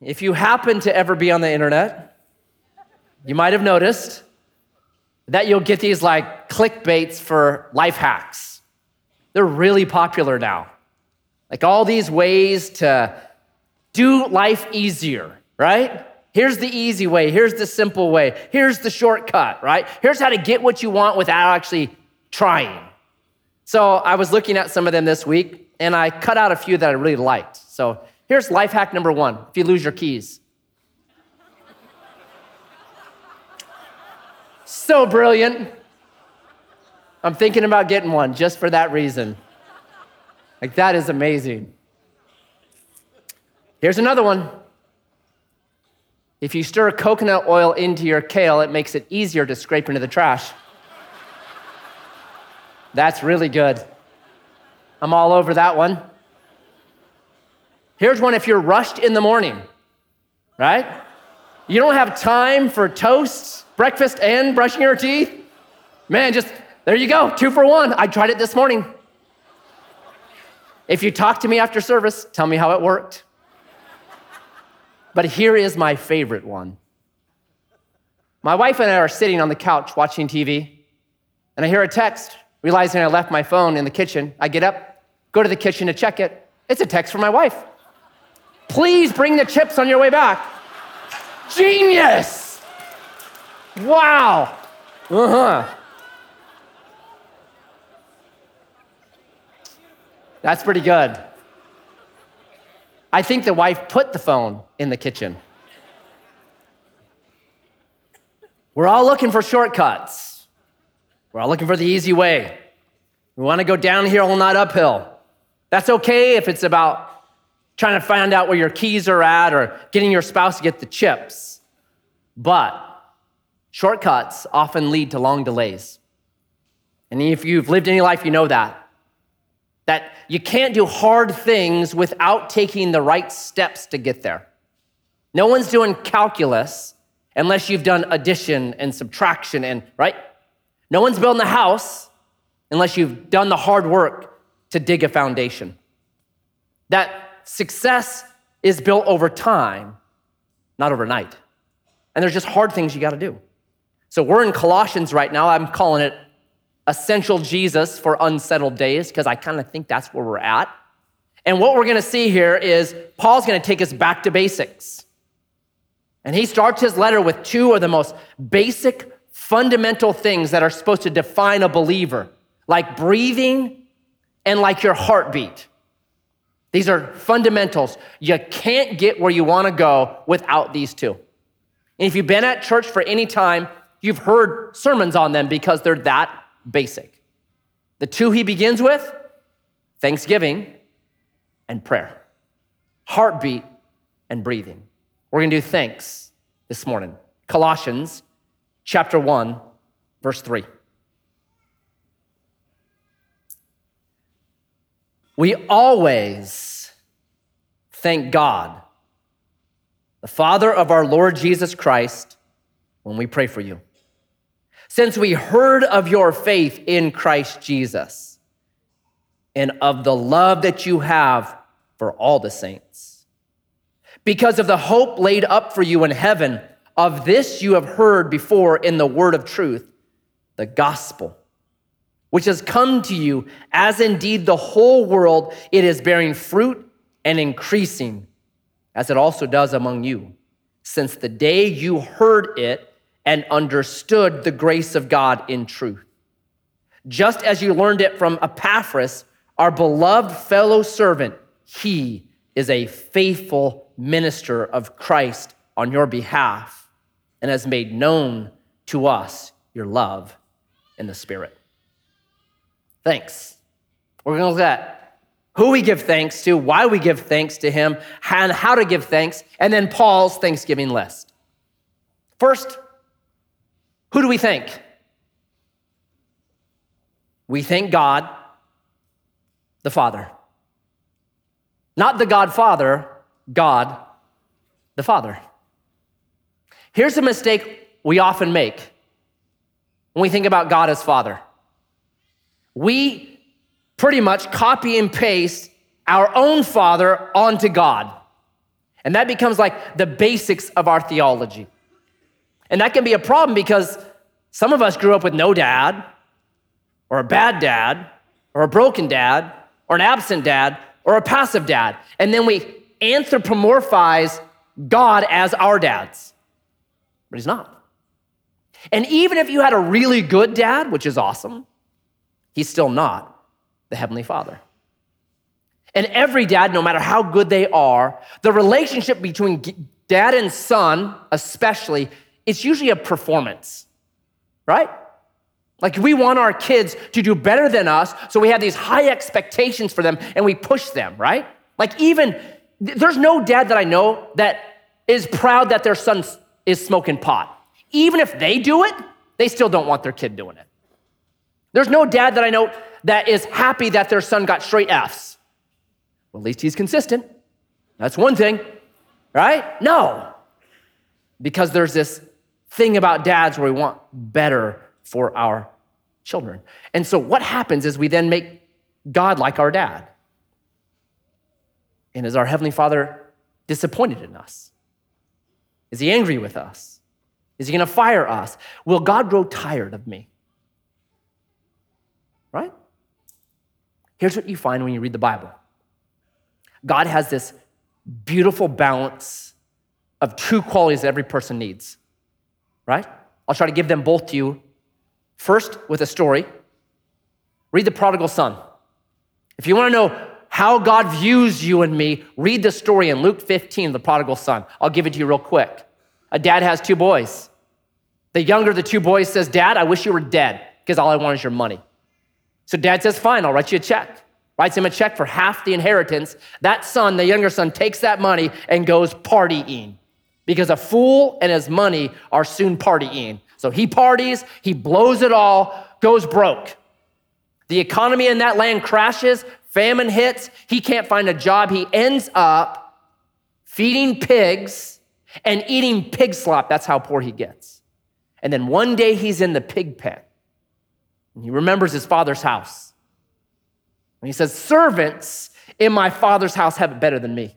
If you happen to ever be on the internet, you might have noticed that you'll get these like clickbaits for life hacks. They're really popular now. Like all these ways to do life easier, right? Here's the easy way. Here's the simple way. Here's the shortcut, right? Here's how to get what you want without actually trying. So I was looking at some of them this week and I cut out a few that I really liked. So here's life hack number one if you lose your keys. so brilliant. I'm thinking about getting one just for that reason. Like, that is amazing. Here's another one. If you stir coconut oil into your kale, it makes it easier to scrape into the trash. That's really good. I'm all over that one. Here's one if you're rushed in the morning, right? You don't have time for toast, breakfast, and brushing your teeth. Man, just there you go, two for one. I tried it this morning. If you talk to me after service, tell me how it worked. But here is my favorite one. My wife and I are sitting on the couch watching TV, and I hear a text, realizing I left my phone in the kitchen. I get up, go to the kitchen to check it. It's a text from my wife. Please bring the chips on your way back. Genius! Wow. Uh huh. That's pretty good. I think the wife put the phone in the kitchen. We're all looking for shortcuts. We're all looking for the easy way. We want to go down downhill, not uphill. That's okay if it's about trying to find out where your keys are at or getting your spouse to get the chips. But shortcuts often lead to long delays. And if you've lived any life, you know that. That you can't do hard things without taking the right steps to get there. No one's doing calculus unless you've done addition and subtraction and, right? No one's building the house unless you've done the hard work to dig a foundation. That success is built over time, not overnight. And there's just hard things you got to do. So we're in Colossians right now. I'm calling it Essential Jesus for Unsettled Days because I kind of think that's where we're at. And what we're going to see here is Paul's going to take us back to basics. And he starts his letter with two of the most basic, fundamental things that are supposed to define a believer, like breathing and like your heartbeat. These are fundamentals. You can't get where you want to go without these two. And if you've been at church for any time, you've heard sermons on them because they're that basic. The two he begins with thanksgiving and prayer, heartbeat and breathing. We're going to do thanks this morning. Colossians chapter 1, verse 3. We always thank God, the Father of our Lord Jesus Christ, when we pray for you. Since we heard of your faith in Christ Jesus and of the love that you have for all the saints, because of the hope laid up for you in heaven, of this you have heard before in the word of truth, the gospel which has come to you, as indeed the whole world, it is bearing fruit and increasing, as it also does among you, since the day you heard it and understood the grace of God in truth. Just as you learned it from Epaphras, our beloved fellow servant, he is a faithful minister of Christ on your behalf and has made known to us your love in the Spirit. Thanks. We're going to look at who we give thanks to, why we give thanks to him, and how to give thanks, and then Paul's Thanksgiving list. First, who do we thank? We thank God, the Father. Not the Godfather, God, the Father. Here's a mistake we often make when we think about God as Father we pretty much copy and paste our own Father onto God. And that becomes like the basics of our theology. And that can be a problem because some of us grew up with no dad, or a bad dad, or a broken dad, or an absent dad, or a passive dad. And then we anthropomorphize God as our dads. But he's not. And even if you had a really good dad, which is awesome, he's still not the Heavenly Father. And every dad, no matter how good they are, the relationship between dad and son, especially, it's usually a performance, right? Like we want our kids to do better than us, so we have these high expectations for them and we push them, right? Like even, there's no dad that I know that is proud that their son is smoking pot. Even if they do it, they still don't want their kid doing it. There's no dad that I know that is happy that their son got straight F's. Well, at least he's consistent. That's one thing, right? No. Because there's this thing about dads where we want better for our children. And so what happens is we then make God like our dad. And is our Heavenly Father disappointed in us? Is he angry with us? Is he going to fire us? Will God grow tired of me? Right? Here's what you find when you read the Bible God has this beautiful balance of two qualities that every person needs. Right? I'll try to give them both to you. First, with a story. Read the prodigal son. If you want to know how God views you and me, read the story in Luke 15, the prodigal son. I'll give it to you real quick. A dad has two boys. The younger of the two boys says, Dad, I wish you were dead because all I want is your money. So dad says, Fine, I'll write you a check. Writes him a check for half the inheritance. That son, the younger son, takes that money and goes partying because a fool and his money are soon partying. So he parties, he blows it all, goes broke. The economy in that land crashes, famine hits, he can't find a job. He ends up feeding pigs and eating pig slop. That's how poor he gets. And then one day he's in the pig pen. And he remembers his father's house. And he says, Servants in my father's house have it better than me.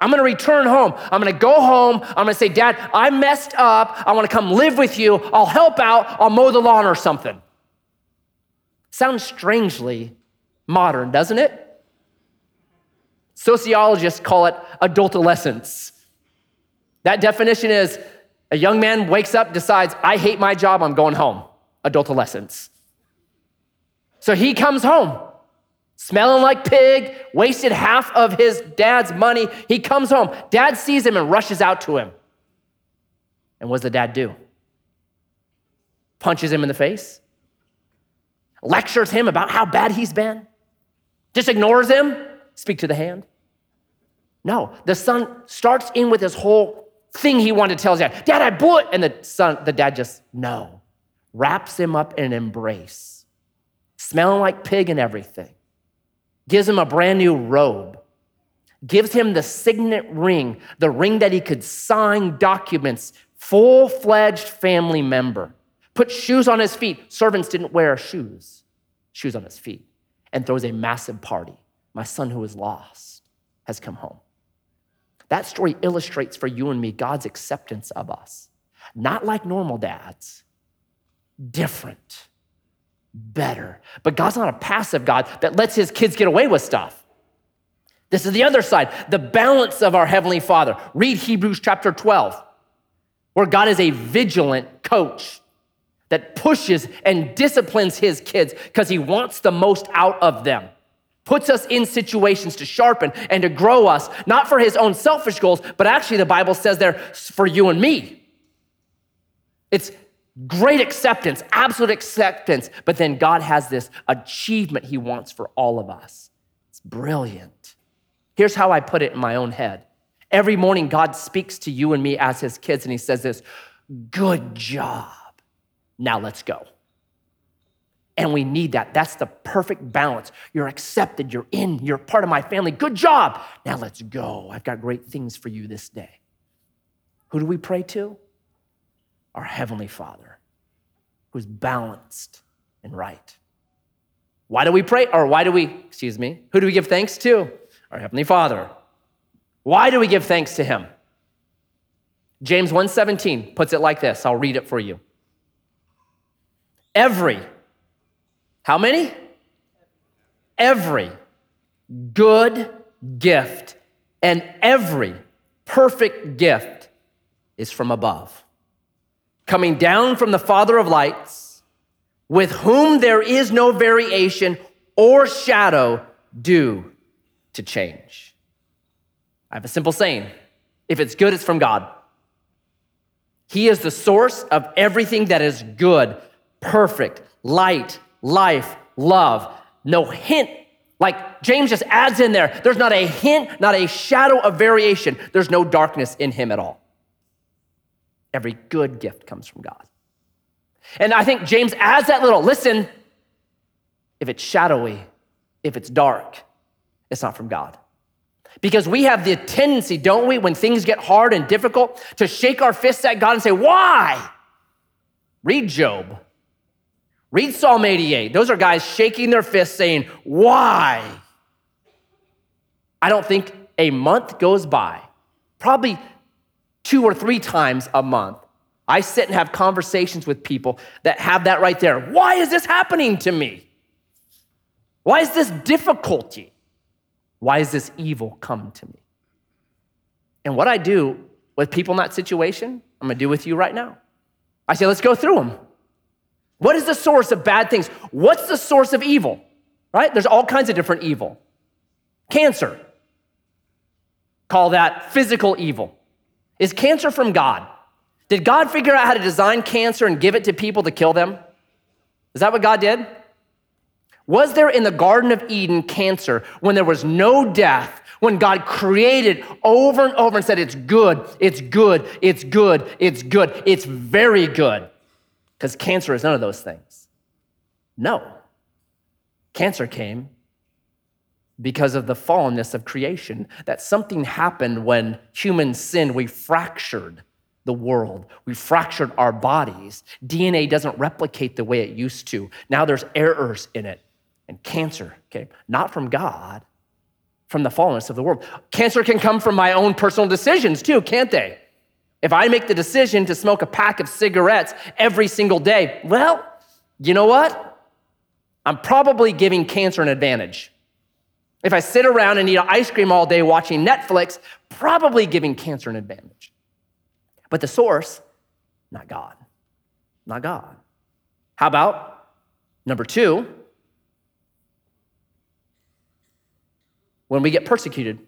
I'm gonna return home. I'm gonna go home. I'm gonna say, Dad, I messed up. I wanna come live with you. I'll help out. I'll mow the lawn or something. Sounds strangely modern, doesn't it? Sociologists call it adultolescence. That definition is a young man wakes up, decides, I hate my job, I'm going home. Adultolescence. So he comes home, smelling like pig, wasted half of his dad's money. He comes home. Dad sees him and rushes out to him. And what does the dad do? Punches him in the face, lectures him about how bad he's been, just ignores him, speak to the hand. No, the son starts in with his whole thing he wanted to tell his dad. Dad, I blew it. And the son, the dad just, no. Wraps him up in an embrace, smelling like pig and everything. Gives him a brand new robe. Gives him the signet ring, the ring that he could sign documents, full fledged family member. Put shoes on his feet. Servants didn't wear shoes, shoes on his feet. And throws a massive party. My son who was lost has come home. That story illustrates for you and me God's acceptance of us. Not like normal dads, different, better. But God's not a passive God that lets his kids get away with stuff. This is the other side, the balance of our Heavenly Father. Read Hebrews chapter 12, where God is a vigilant coach that pushes and disciplines his kids because he wants the most out of them puts us in situations to sharpen and to grow us, not for his own selfish goals, but actually the Bible says there for you and me. It's great acceptance, absolute acceptance, but then God has this achievement he wants for all of us. It's brilliant. Here's how I put it in my own head. Every morning, God speaks to you and me as his kids, and he says this Good job. Now let's go. And we need that. That's the perfect balance. You're accepted, you're in, you're part of my family. Good job. Now let's go. I've got great things for you this day. Who do we pray to? Our Heavenly Father, who's balanced and right. Why do we pray? Or why do we, excuse me, who do we give thanks to? Our Heavenly Father. Why do we give thanks to him? James 1:17 puts it like this. I'll read it for you. Every How many? Every good gift and every perfect gift is from above, coming down from the Father of lights, with whom there is no variation or shadow due to change. I have a simple saying if it's good, it's from God. He is the source of everything that is good, perfect, light, life, love. No hint, like James just adds in there, there's not a hint, not a shadow of variation. There's no darkness in him at all. Every good gift comes from God. And I think James adds that little listen, if it's shadowy, if it's dark, it's not from God. Because we have the tendency, don't we, when things get hard and difficult, to shake our fists at God and say, Why? Read Job. Read Psalm 88. Those are guys shaking their fists saying, Why? I don't think a month goes by, probably two or three times a month. I sit and have conversations with people that have that right there. Why is this happening to me? Why is this difficulty? Why is this evil come to me? And what I do with people in that situation, I'm gonna do with you right now. I say, let's go through them. What is the source of bad things? What's the source of evil? Right? There's all kinds of different evil. Cancer. Call that physical evil. Is cancer from God? Did God figure out how to design cancer and give it to people to kill them? Is that what God did? Was there in the Garden of Eden cancer when there was no death, when God created over and over and said, It's good, it's good, it's good, it's good, it's very good? Because cancer is none of those things. No. Cancer came because of the fallenness of creation, that something happened when humans sinned. We fractured the world, we fractured our bodies. DNA doesn't replicate the way it used to. Now there's errors in it and cancer okay? not from God, from the fallenness of the world. Cancer can come from my own personal decisions too, can't they? If I make the decision to smoke a pack of cigarettes every single day, well, you know what? I'm probably giving cancer an advantage. If I sit around and eat ice cream all day watching Netflix, probably giving cancer an advantage. But the source, not God. Not God. How about number two, when we get persecuted.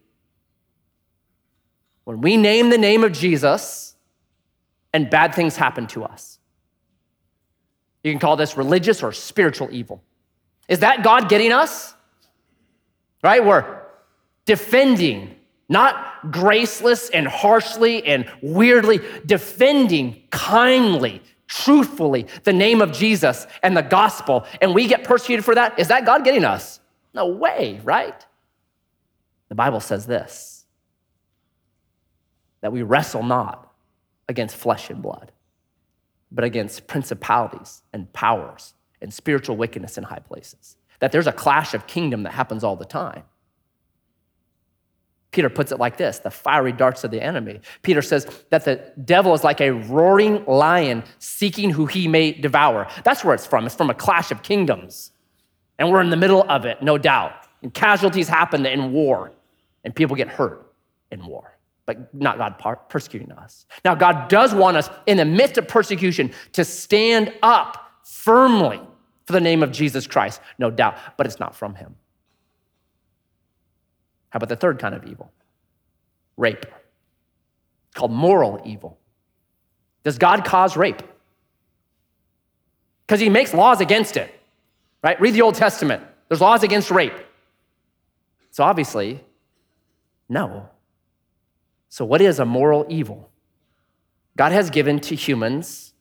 When we name the name of Jesus and bad things happen to us. You can call this religious or spiritual evil. Is that God getting us? Right? We're defending, not graceless and harshly and weirdly, defending kindly, truthfully the name of Jesus and the gospel, and we get persecuted for that. Is that God getting us? No way, right? The Bible says this that we wrestle not against flesh and blood, but against principalities and powers and spiritual wickedness in high places. That there's a clash of kingdom that happens all the time. Peter puts it like this the fiery darts of the enemy. Peter says that the devil is like a roaring lion seeking who he may devour. That's where it's from. It's from a clash of kingdoms. And we're in the middle of it, no doubt. And casualties happen in war and people get hurt in war, but not God persecuting us. Now, God does want us in the midst of persecution to stand up firmly the name of Jesus Christ, no doubt, but it's not from Him. How about the third kind of evil? Rape. It's called moral evil. Does God cause rape? Because He makes laws against it, right? Read the Old Testament. There's laws against rape. So obviously, no. So, what is a moral evil? God has given to humans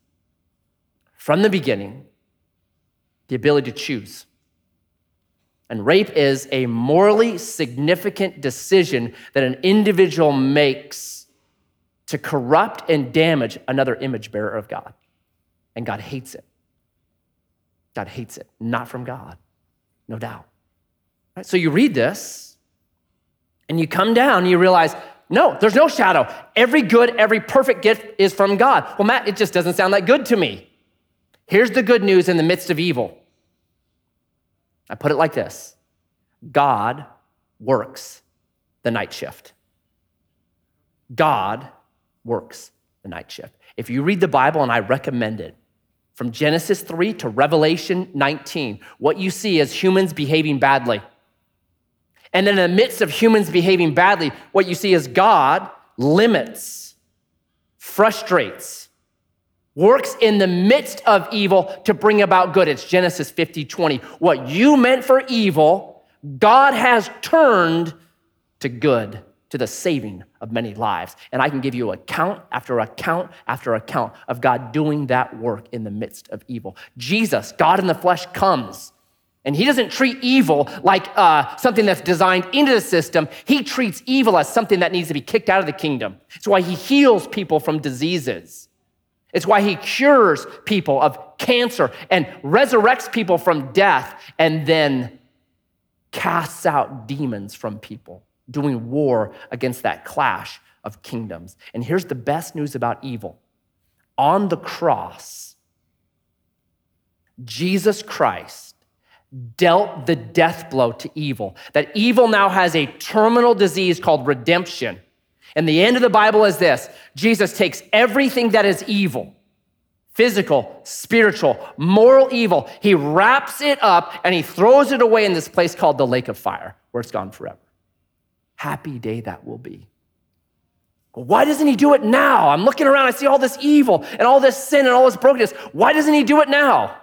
from the beginning the ability to choose. And rape is a morally significant decision that an individual makes to corrupt and damage another image bearer of God. And God hates it. God hates it, not from God, no doubt. Right? So you read this, and you come down and you realize No, there's no shadow. Every good, every perfect gift is from God. Well, Matt, it just doesn't sound that good to me. Here's the good news in the midst of evil. I put it like this God works the night shift. God works the night shift. If you read the Bible, and I recommend it, from Genesis 3 to Revelation 19, what you see is humans behaving badly. And in the midst of humans behaving badly, what you see is God limits, frustrates, works in the midst of evil to bring about good. It's Genesis 50 20. What you meant for evil, God has turned to good, to the saving of many lives. And I can give you account after account after account of God doing that work in the midst of evil. Jesus, God in the flesh, comes and he doesn't treat evil like uh, something that's designed into the system. He treats evil as something that needs to be kicked out of the kingdom. It's why he heals people from diseases. It's why he cures people of cancer and resurrects people from death and then casts out demons from people, doing war against that clash of kingdoms. And here's the best news about evil on the cross, Jesus Christ dealt the death blow to evil. That evil now has a terminal disease called redemption. And the end of the Bible is this Jesus takes everything that is evil, physical, spiritual, moral evil, he wraps it up and he throws it away in this place called the lake of fire, where it's gone forever. Happy day that will be. Well, why doesn't he do it now? I'm looking around, I see all this evil and all this sin and all this brokenness. Why doesn't he do it now?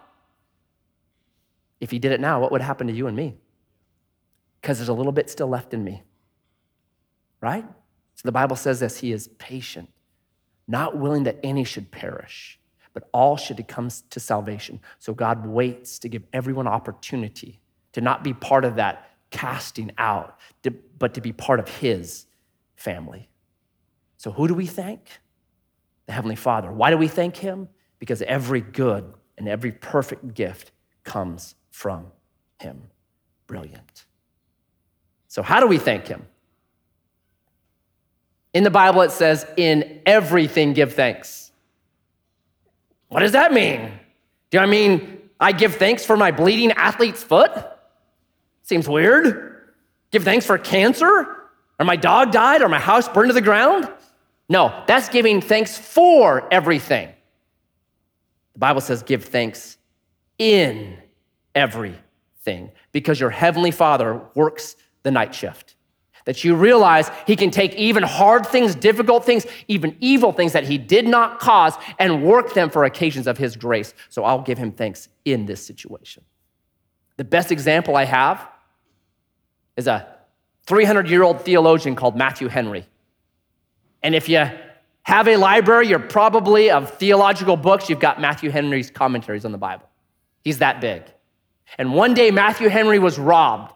If he did it now, what would happen to you and me? Because there's a little bit still left in me, right? So the Bible says this He is patient, not willing that any should perish, but all should come to salvation. So God waits to give everyone opportunity to not be part of that casting out, but to be part of His family. So who do we thank? The Heavenly Father. Why do we thank Him? Because every good and every perfect gift comes from him. Brilliant. So, how do we thank him? In the Bible, it says, in everything give thanks. What does that mean? Do I mean I give thanks for my bleeding athlete's foot? Seems weird. Give thanks for cancer? Or my dog died? Or my house burned to the ground? No, that's giving thanks for everything. The Bible says give thanks in everything because your heavenly Father works the night shift. That you realize He can take even hard things, difficult things, even evil things that He did not cause and work them for occasions of His grace. So I'll give Him thanks in this situation. The best example I have is a 300 year old theologian called Matthew Henry. And if you have a library, you're probably of theological books, you've got Matthew Henry's commentaries on the Bible. He's that big. And one day, Matthew Henry was robbed.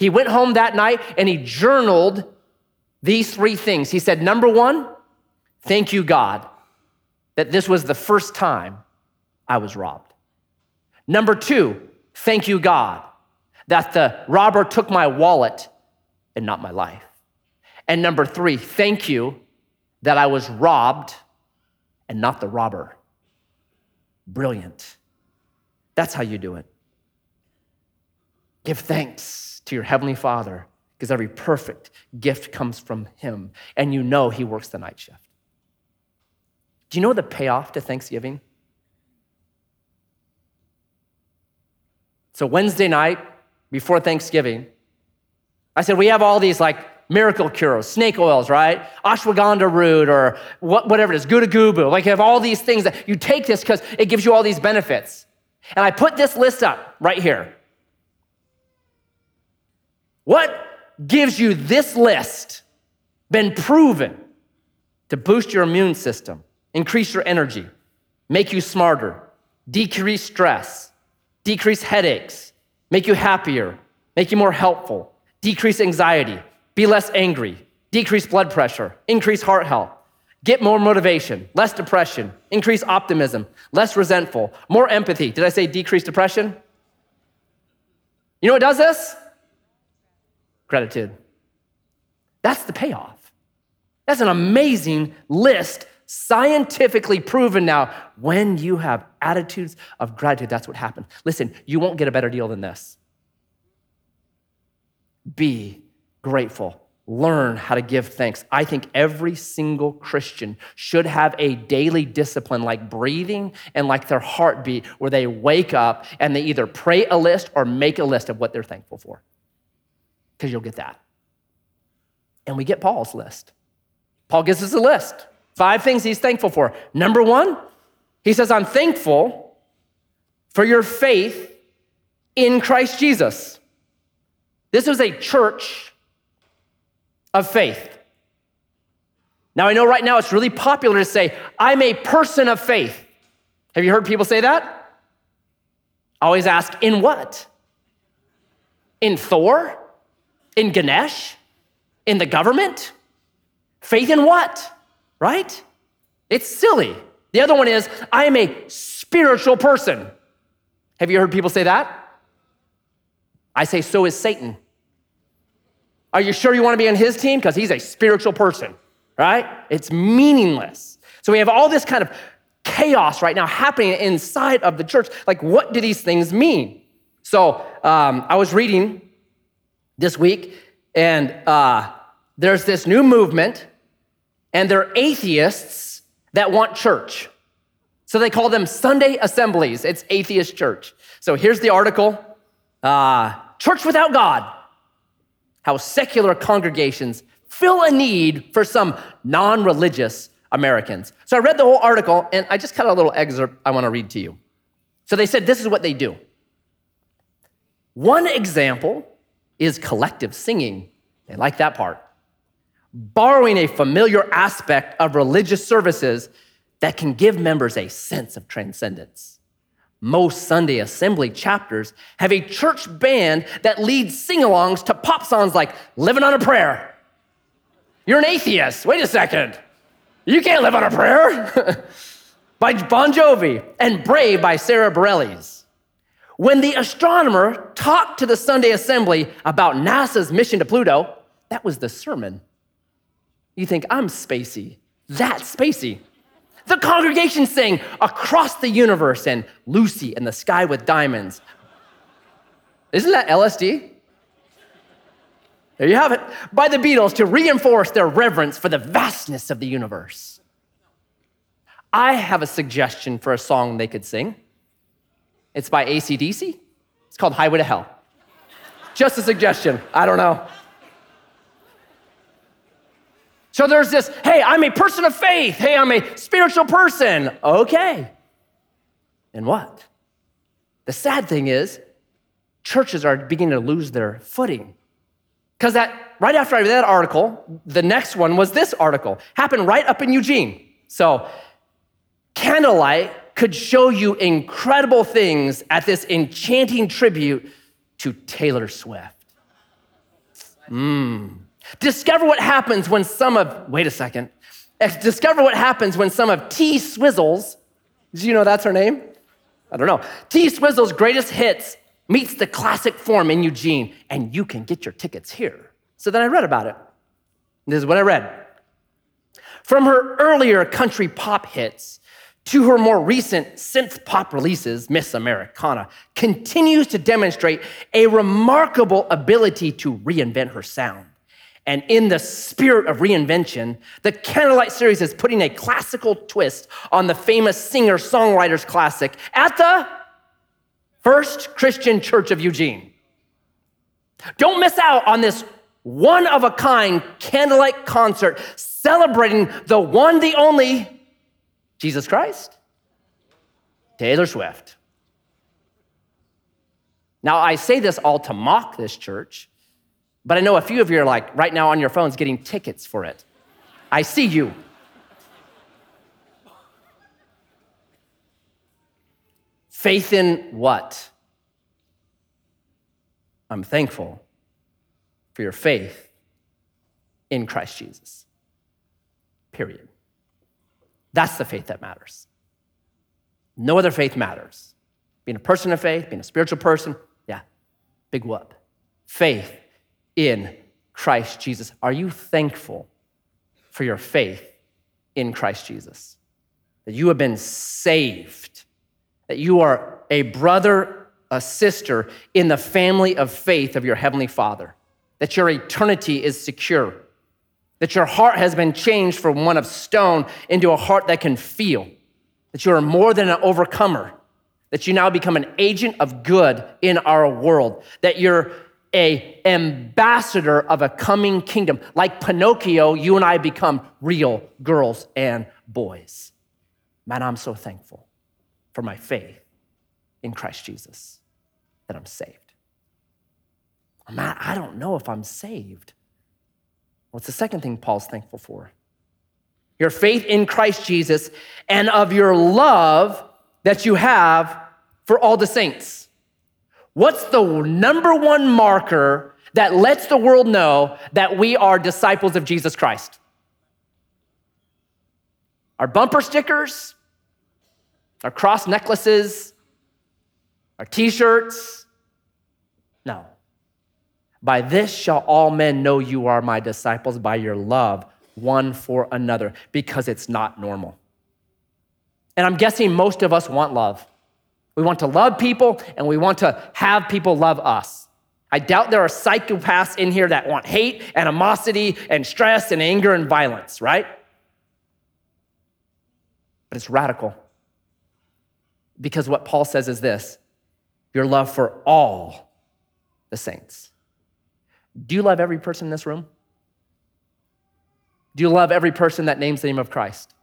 He went home that night and he journaled these three things. He said, Number one, thank you, God, that this was the first time I was robbed. Number two, thank you, God, that the robber took my wallet and not my life. And number three, thank you that I was robbed and not the robber. Brilliant. That's how you do it. Give thanks to your Heavenly Father because every perfect gift comes from Him, and you know He works the night shift. Do you know the payoff to Thanksgiving? So, Wednesday night before Thanksgiving, I said, We have all these like miracle cures, snake oils, right? Ashwagandha root or whatever it is, Goo Goo. Like, you have all these things that you take this because it gives you all these benefits. And I put this list up right here. What gives you this list been proven to boost your immune system, increase your energy, make you smarter, decrease stress, decrease headaches, make you happier, make you more helpful, decrease anxiety, be less angry, decrease blood pressure, increase heart health, get more motivation, less depression, increase optimism, less resentful, more empathy. Did I say decrease depression? You know what does this? Gratitude. That's the payoff. That's an amazing list, scientifically proven now. When you have attitudes of gratitude, that's what happens. Listen, you won't get a better deal than this. Be grateful. Learn how to give thanks. I think every single Christian should have a daily discipline like breathing and like their heartbeat where they wake up and they either pray a list or make a list of what they're thankful for. Because you'll get that. And we get Paul's list. Paul gives us a list five things he's thankful for. Number one, he says, I'm thankful for your faith in Christ Jesus. This was a church of faith. Now, I know right now it's really popular to say, I'm a person of faith. Have you heard people say that? I always ask, in what? In Thor? In Ganesh? In the government? Faith in what? Right? It's silly. The other one is, I am a spiritual person. Have you heard people say that? I say, so is Satan. Are you sure you want to be on his team? Because he's a spiritual person, right? It's meaningless. So we have all this kind of chaos right now happening inside of the church. Like, what do these things mean? So um, I was reading this week, and uh, there's this new movement, and they're atheists that want church. So they call them Sunday assemblies. It's atheist church. So here's the article uh, Church Without God how secular congregations fill a need for some non religious Americans. So I read the whole article and I just cut a little excerpt I want to read to you. So they said this is what they do. One example is collective singing. They like that part. Borrowing a familiar aspect of religious services that can give members a sense of transcendence. Most Sunday assembly chapters have a church band that leads sing alongs to pop songs like Living on a Prayer. You're an atheist. Wait a second. You can't live on a prayer. by Bon Jovi and Brave by Sara Bareilles. When the astronomer talked to the Sunday assembly about NASA's mission to Pluto, that was the sermon. You think, I'm spacey. That's spacey. The congregation sang Across the Universe and Lucy in the Sky with Diamonds. Isn't that LSD? There you have it. By the Beatles to reinforce their reverence for the vastness of the universe. I have a suggestion for a song they could sing. It's by ACDC. It's called Highway to Hell. Just a suggestion. I don't know. So there's this, hey, I'm a person of faith. Hey, I'm a spiritual person. Okay. And what? The sad thing is, churches are beginning to lose their footing. Because that right after I read that article, the next one was this article. Happened right up in Eugene. So candlelight could show you incredible things at this enchanting tribute to Taylor Swift. Mmm. Discover what happens when some of, wait a second, eh, discover what happens when some of T Swizzle's, you know that's her name? I don't know. T Swizzle's greatest hits meets the classic form in Eugene, and you can get your tickets here. So then I read about it. This is what I read. From her earlier country pop hits to her more recent synth pop releases, Miss Americana continues to demonstrate a remarkable ability to reinvent her sound. And in the spirit of reinvention, the Candlelight series is putting a classical twist on the famous singer songwriters classic at the First Christian Church of Eugene. Don't miss out on this one of a kind candlelight concert celebrating the one, the only Jesus Christ, Taylor Swift. Now, I say this all to mock this church but I know a few of you are like right now on your phones getting tickets for it. I see you. Faith in what? I'm thankful for your faith in Christ Jesus. Period. That's the faith that matters. No other faith matters. Being a person of faith, being a spiritual person, yeah, big whoop. Faith in Christ Jesus. Are you thankful for your faith in Christ Jesus. That you have been saved, that you are a brother, a sister in the family of faith of your Heavenly Father, that your eternity is secure, that your heart has been changed from one of stone into a heart that can feel, that you are more than an overcomer, that you now become an agent of good in our world, that you're a ambassador of a coming kingdom. Like Pinocchio, you and I become real girls and boys. Man, I'm so thankful for my faith in Christ Jesus that I'm saved. Man, I don't know if I'm saved. What's the second thing Paul's thankful for? Your faith in Christ Jesus and of your love that you have for all the saints. What's the number one marker that lets the world know that we are disciples of Jesus Christ? Our bumper stickers, our cross necklaces, our t shirts? No. By this shall all men know you are my disciples by your love one for another, because it's not normal. And I'm guessing most of us want love. We want to love people and we want to have people love us. I doubt there are psychopaths in here that want hate, animosity, and stress, and anger and violence, right? But it's radical. Because what Paul says is this your love for all the saints. Do you love every person in this room? Do you love every person that names the name of Christ?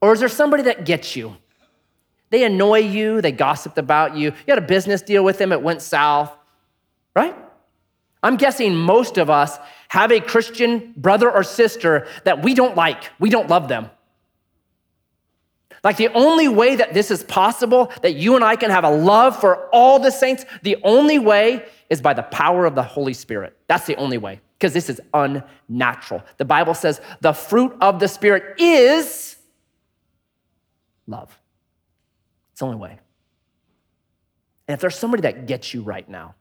Or is there somebody that gets you? They annoy you, they gossiped about you, you had a business deal with them, it went south, right? I'm guessing most of us have a Christian brother or sister that we don't like, we don't love them. Like the only way that this is possible, that you and I can have a love for all the saints, the only way is by the power of the Holy Spirit. That's the only way, because this is unnatural. The Bible says the fruit of the Spirit is love. It's the only way. And if there's somebody that gets you right now,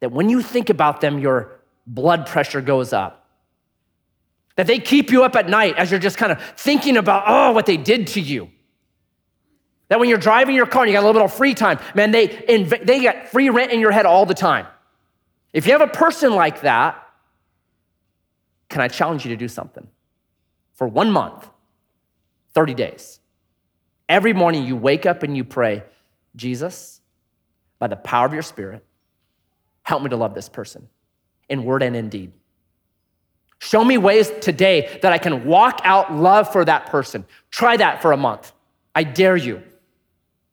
that when you think about them, your blood pressure goes up, that they keep you up at night as you're just kind of thinking about, oh, what they did to you. That when you're driving your car and you got a little bit of free time, man, they, inv- they get free rent in your head all the time. If you have a person like that, can I challenge you to do something? For one month, 30 days, Every morning you wake up and you pray, Jesus, by the power of your spirit, help me to love this person in word and in deed. Show me ways today that I can walk out love for that person. Try that for a month. I dare you.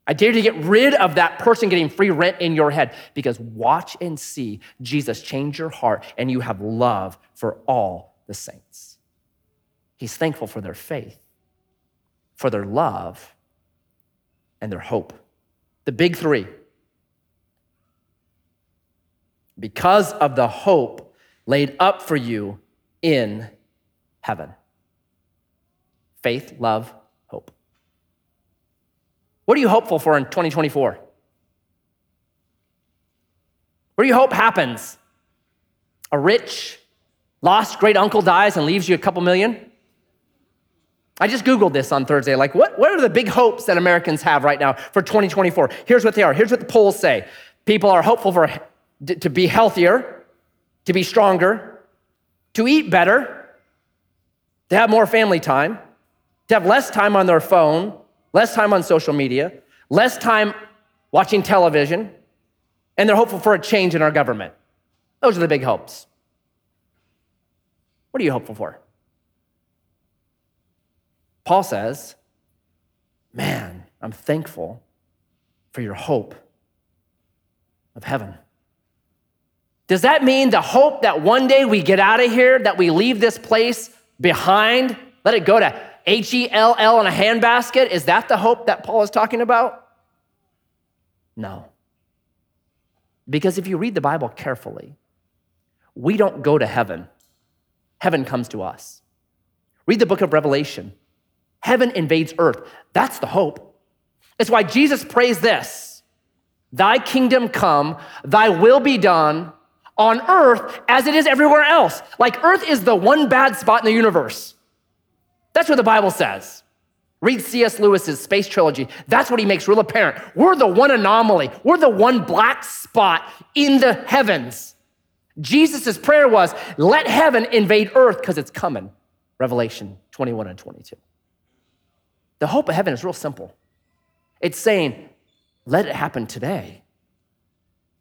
I dare you to get rid of that person getting free rent in your head because watch and see Jesus change your heart and you have love for all the saints. He's thankful for their faith, for their love, and their hope. The big three. Because of the hope laid up for you in heaven faith, love, hope. What are you hopeful for in 2024? What do you hope happens? A rich, lost great uncle dies and leaves you a couple million? I just Googled this on Thursday. Like, what, what are the big hopes that Americans have right now for 2024? Here's what they are. Here's what the polls say people are hopeful for to be healthier, to be stronger, to eat better, to have more family time, to have less time on their phone, less time on social media, less time watching television, and they're hopeful for a change in our government. Those are the big hopes. What are you hopeful for? Paul says, Man, I'm thankful for your hope of heaven. Does that mean the hope that one day we get out of here, that we leave this place behind, let it go to H E L L in a handbasket? Is that the hope that Paul is talking about? No. Because if you read the Bible carefully, we don't go to heaven, heaven comes to us. Read the book of Revelation. Heaven invades earth. That's the hope. It's why Jesus prays this Thy kingdom come, thy will be done on earth as it is everywhere else. Like earth is the one bad spot in the universe. That's what the Bible says. Read C.S. Lewis's Space Trilogy. That's what he makes real apparent. We're the one anomaly. We're the one black spot in the heavens. Jesus' prayer was, let heaven invade earth because it's coming. Revelation 21 and 22. The hope of heaven is real simple. It's saying, let it happen today.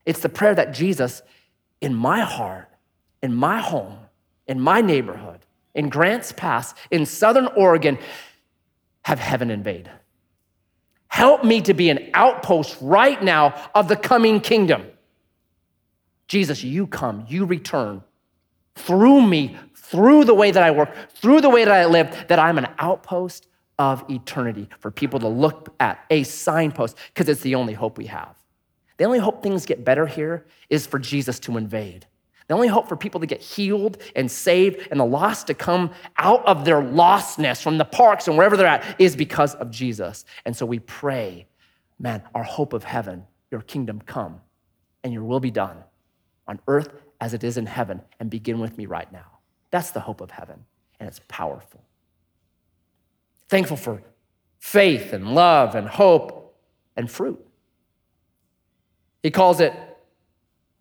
It's the prayer that Jesus, in my heart, in my home, in my neighborhood, in Grants Pass, in Southern Oregon, have heaven invade. Help me to be an outpost right now of the coming kingdom. Jesus, you come, you return through me, through the way that I work, through the way that I live, that I'm an outpost of eternity for people to look at, a signpost, because it's the only hope we have. The only hope things get better here is for Jesus to invade. The only hope for people to get healed and saved and the lost to come out of their lostness from the parks and wherever they're at is because of Jesus. And so we pray, man, our hope of heaven, your kingdom come and your will be done on earth as it is in heaven. And begin with me right now. That's the hope of heaven, and it's powerful. Thankful for faith and love and hope and fruit. He calls it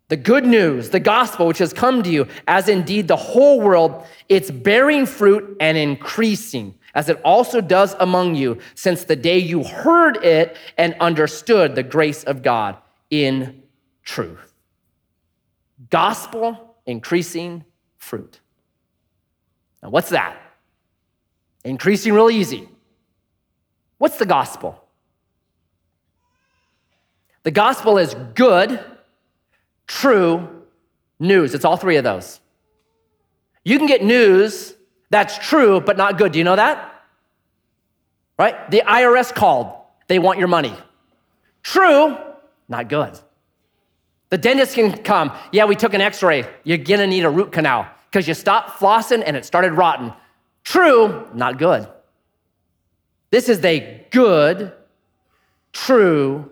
the good news, the gospel, which has come to you, as indeed the whole world, it's bearing fruit and increasing, as it also does among you, since the day you heard it and understood the grace of God in truth. Gospel increasing fruit. Now, what's that? Increasing real easy. What's the gospel? The gospel is good, true news. It's all three of those. You can get news that's true but not good. Do you know that? Right? The IRS called. They want your money. True, not good. The dentist can come. Yeah, we took an x ray. You're gonna need a root canal because you stopped flossing and it started rotting. True, not good. This is the good, true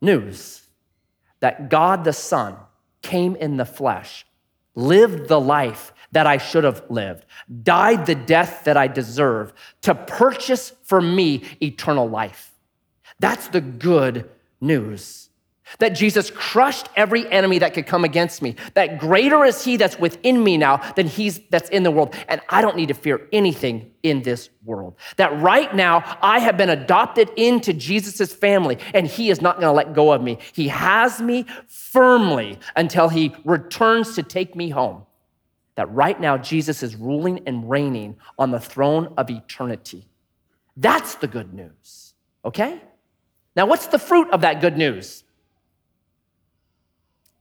news that God the Son came in the flesh, lived the life that I should have lived, died the death that I deserve to purchase for me eternal life. That's the good news that Jesus crushed every enemy that could come against me. That greater is he that's within me now than he's that's in the world. And I don't need to fear anything in this world. That right now I have been adopted into Jesus' family and he is not going to let go of me. He has me firmly until he returns to take me home. That right now Jesus is ruling and reigning on the throne of eternity. That's the good news. Okay? Now, what's the fruit of that good news?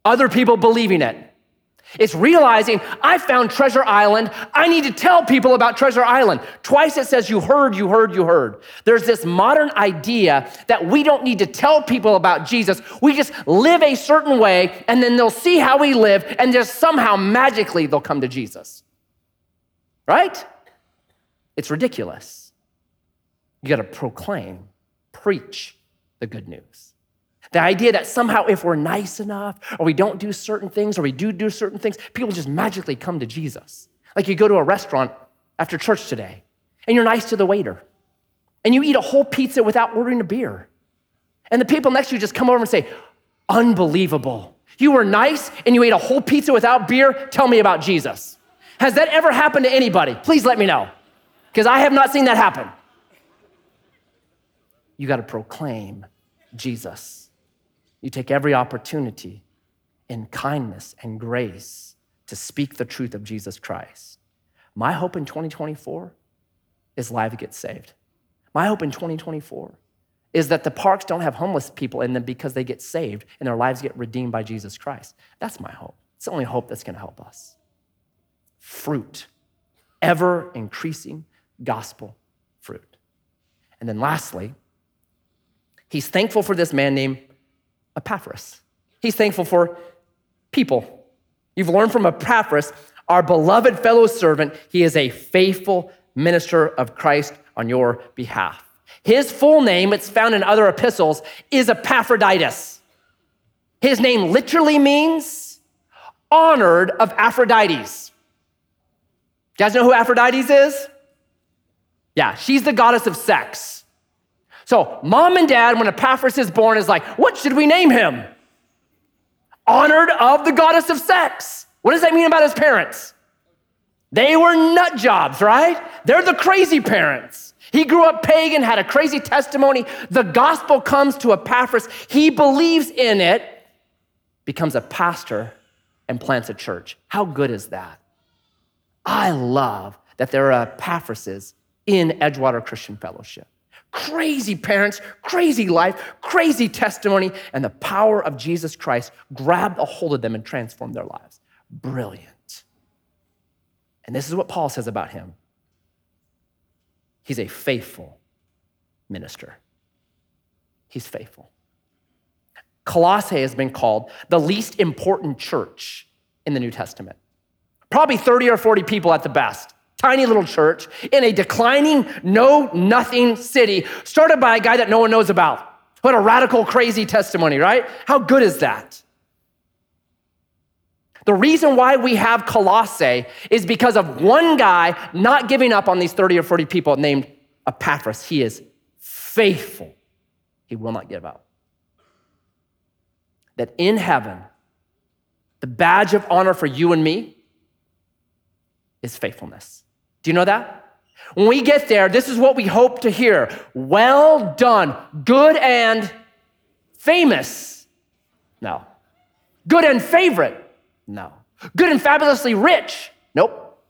Other people believing it. It's realizing I found Treasure Island. I need to tell people about Treasure Island. Twice it says, You heard, you heard, you heard. There's this modern idea that we don't need to tell people about Jesus. We just live a certain way, and then they'll see how we live, and just somehow magically they'll come to Jesus. Right? It's ridiculous. You got to proclaim, preach the good news. The idea that somehow if we're nice enough, or we don't do certain things, or we do do certain things, people just magically come to Jesus. Like you go to a restaurant after church today, and you're nice to the waiter, and you eat a whole pizza without ordering a beer. And the people next to you just come over and say, Unbelievable. You were nice and you ate a whole pizza without beer. Tell me about Jesus. Has that ever happened to anybody? Please let me know, because I have not seen that happen. You got to proclaim Jesus. You take every opportunity in kindness and grace to speak the truth of Jesus Christ. My hope in 2024 is lives get saved. My hope in 2024 is that the parks don't have homeless people in them because they get saved and their lives get redeemed by Jesus Christ. That's my hope. It's the only hope that's going to help us. Fruit, ever increasing gospel fruit. And then lastly, he's thankful for this man named Epaphras. He's thankful for people. You've learned from Epaphras, our beloved fellow servant, he is a faithful minister of Christ on your behalf. His full name, it's found in other epistles, is Epaphroditus. His name literally means honored of Aphrodites. You guys know who Aphrodites is? Yeah, she's the goddess of sex. So, mom and dad, when Epaphras is born, is like, what should we name him? Honored of the goddess of sex. What does that mean about his parents? They were nut jobs, right? They're the crazy parents. He grew up pagan, had a crazy testimony. The gospel comes to Epaphras. He believes in it, becomes a pastor, and plants a church. How good is that? I love that there are Epaphrases in Edgewater Christian Fellowship. Crazy parents, crazy life, crazy testimony, and the power of Jesus Christ grabbed a hold of them and transformed their lives. Brilliant. And this is what Paul says about him he's a faithful minister. He's faithful. Colossae has been called the least important church in the New Testament. Probably 30 or 40 people at the best. Tiny little church in a declining, no nothing city, started by a guy that no one knows about. What a radical, crazy testimony, right? How good is that? The reason why we have Colossae is because of one guy not giving up on these 30 or 40 people named Epaphras. He is faithful, he will not give up. That in heaven, the badge of honor for you and me is faithfulness. Do you know that? When we get there, this is what we hope to hear Well done, good and famous. No. Good and favorite. No. Good and fabulously rich? Nope.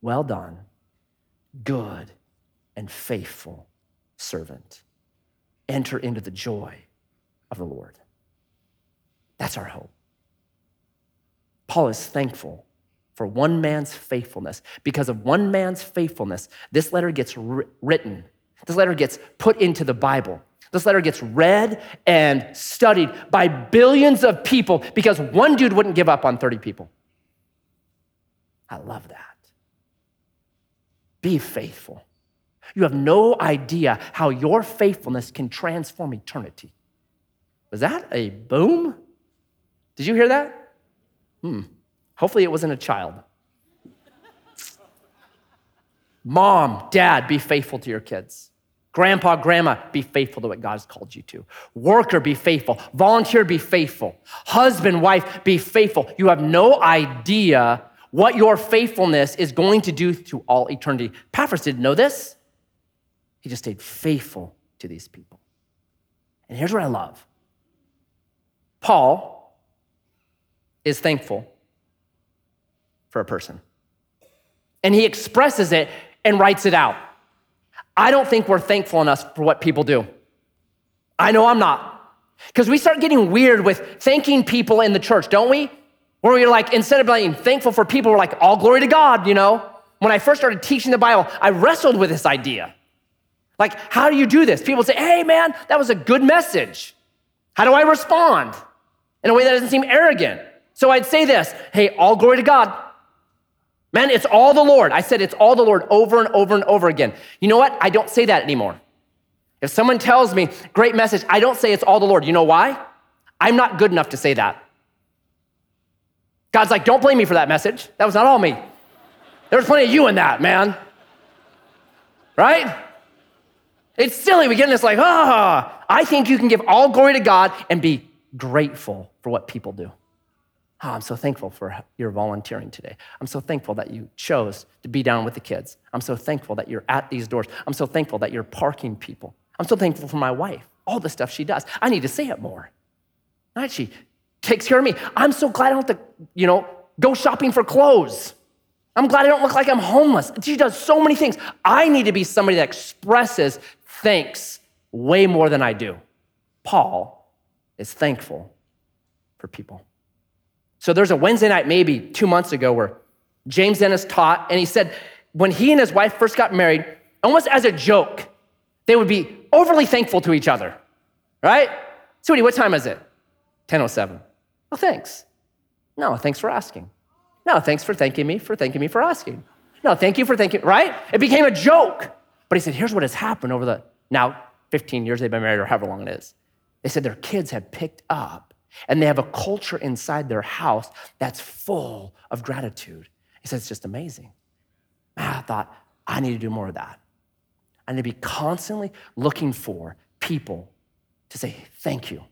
Well done, good and faithful servant. Enter into the joy of the Lord. That's our hope. Paul is thankful for one man's faithfulness. Because of one man's faithfulness, this letter gets written, this letter gets put into the Bible. This letter gets read and studied by billions of people because one dude wouldn't give up on 30 people. I love that. Be faithful. You have no idea how your faithfulness can transform eternity. Was that a boom? Did you hear that? Hmm. Hopefully, it wasn't a child. Mom, dad, be faithful to your kids. Grandpa, grandma, be faithful to what God has called you to. Worker, be faithful. Volunteer, be faithful. Husband, wife, be faithful. You have no idea what your faithfulness is going to do to all eternity. Epaphras didn't know this. He just stayed faithful to these people. And here's what I love Paul is thankful for a person, and he expresses it and writes it out. I don't think we're thankful enough for what people do. I know I'm not. Because we start getting weird with thanking people in the church, don't we? Where we're like, instead of being thankful for people, we're like, all glory to God, you know? When I first started teaching the Bible, I wrestled with this idea. Like, how do you do this? People say, hey, man, that was a good message. How do I respond in a way that doesn't seem arrogant? So I'd say this hey, all glory to God. Man, it's all the Lord. I said it's all the Lord over and over and over again. You know what? I don't say that anymore. If someone tells me, great message, I don't say it's all the Lord. You know why? I'm not good enough to say that. God's like, don't blame me for that message. That was not all me. There was plenty of you in that, man. Right? It's silly. We get in this like, ah, I think you can give all glory to God and be grateful for what people do. Oh, I'm so thankful for your volunteering today. I'm so thankful that you chose to be down with the kids. I'm so thankful that you're at these doors. I'm so thankful that you're parking people. I'm so thankful for my wife, all the stuff she does. I need to say it more. Right? She takes care of me. I'm so glad I don't have to, you know, go shopping for clothes. I'm glad I don't look like I'm homeless. She does so many things. I need to be somebody that expresses thanks way more than I do. Paul is thankful for people. So there's a Wednesday night, maybe two months ago, where James Dennis taught, and he said when he and his wife first got married, almost as a joke, they would be overly thankful to each other, right? Sweetie, what time is it? 10.07. Oh, thanks. No, thanks for asking. No, thanks for thanking me for thanking me for asking. No, thank you for thanking, right? It became a joke. But he said, here's what has happened over the now 15 years they've been married or however long it is. They said their kids have picked up And they have a culture inside their house that's full of gratitude. He says, it's just amazing. Man, I thought, I need to do more of that. I need to be constantly looking for people to say, thank you.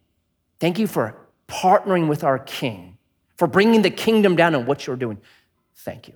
Thank you for partnering with our king, for bringing the kingdom down and what you're doing. Thank you.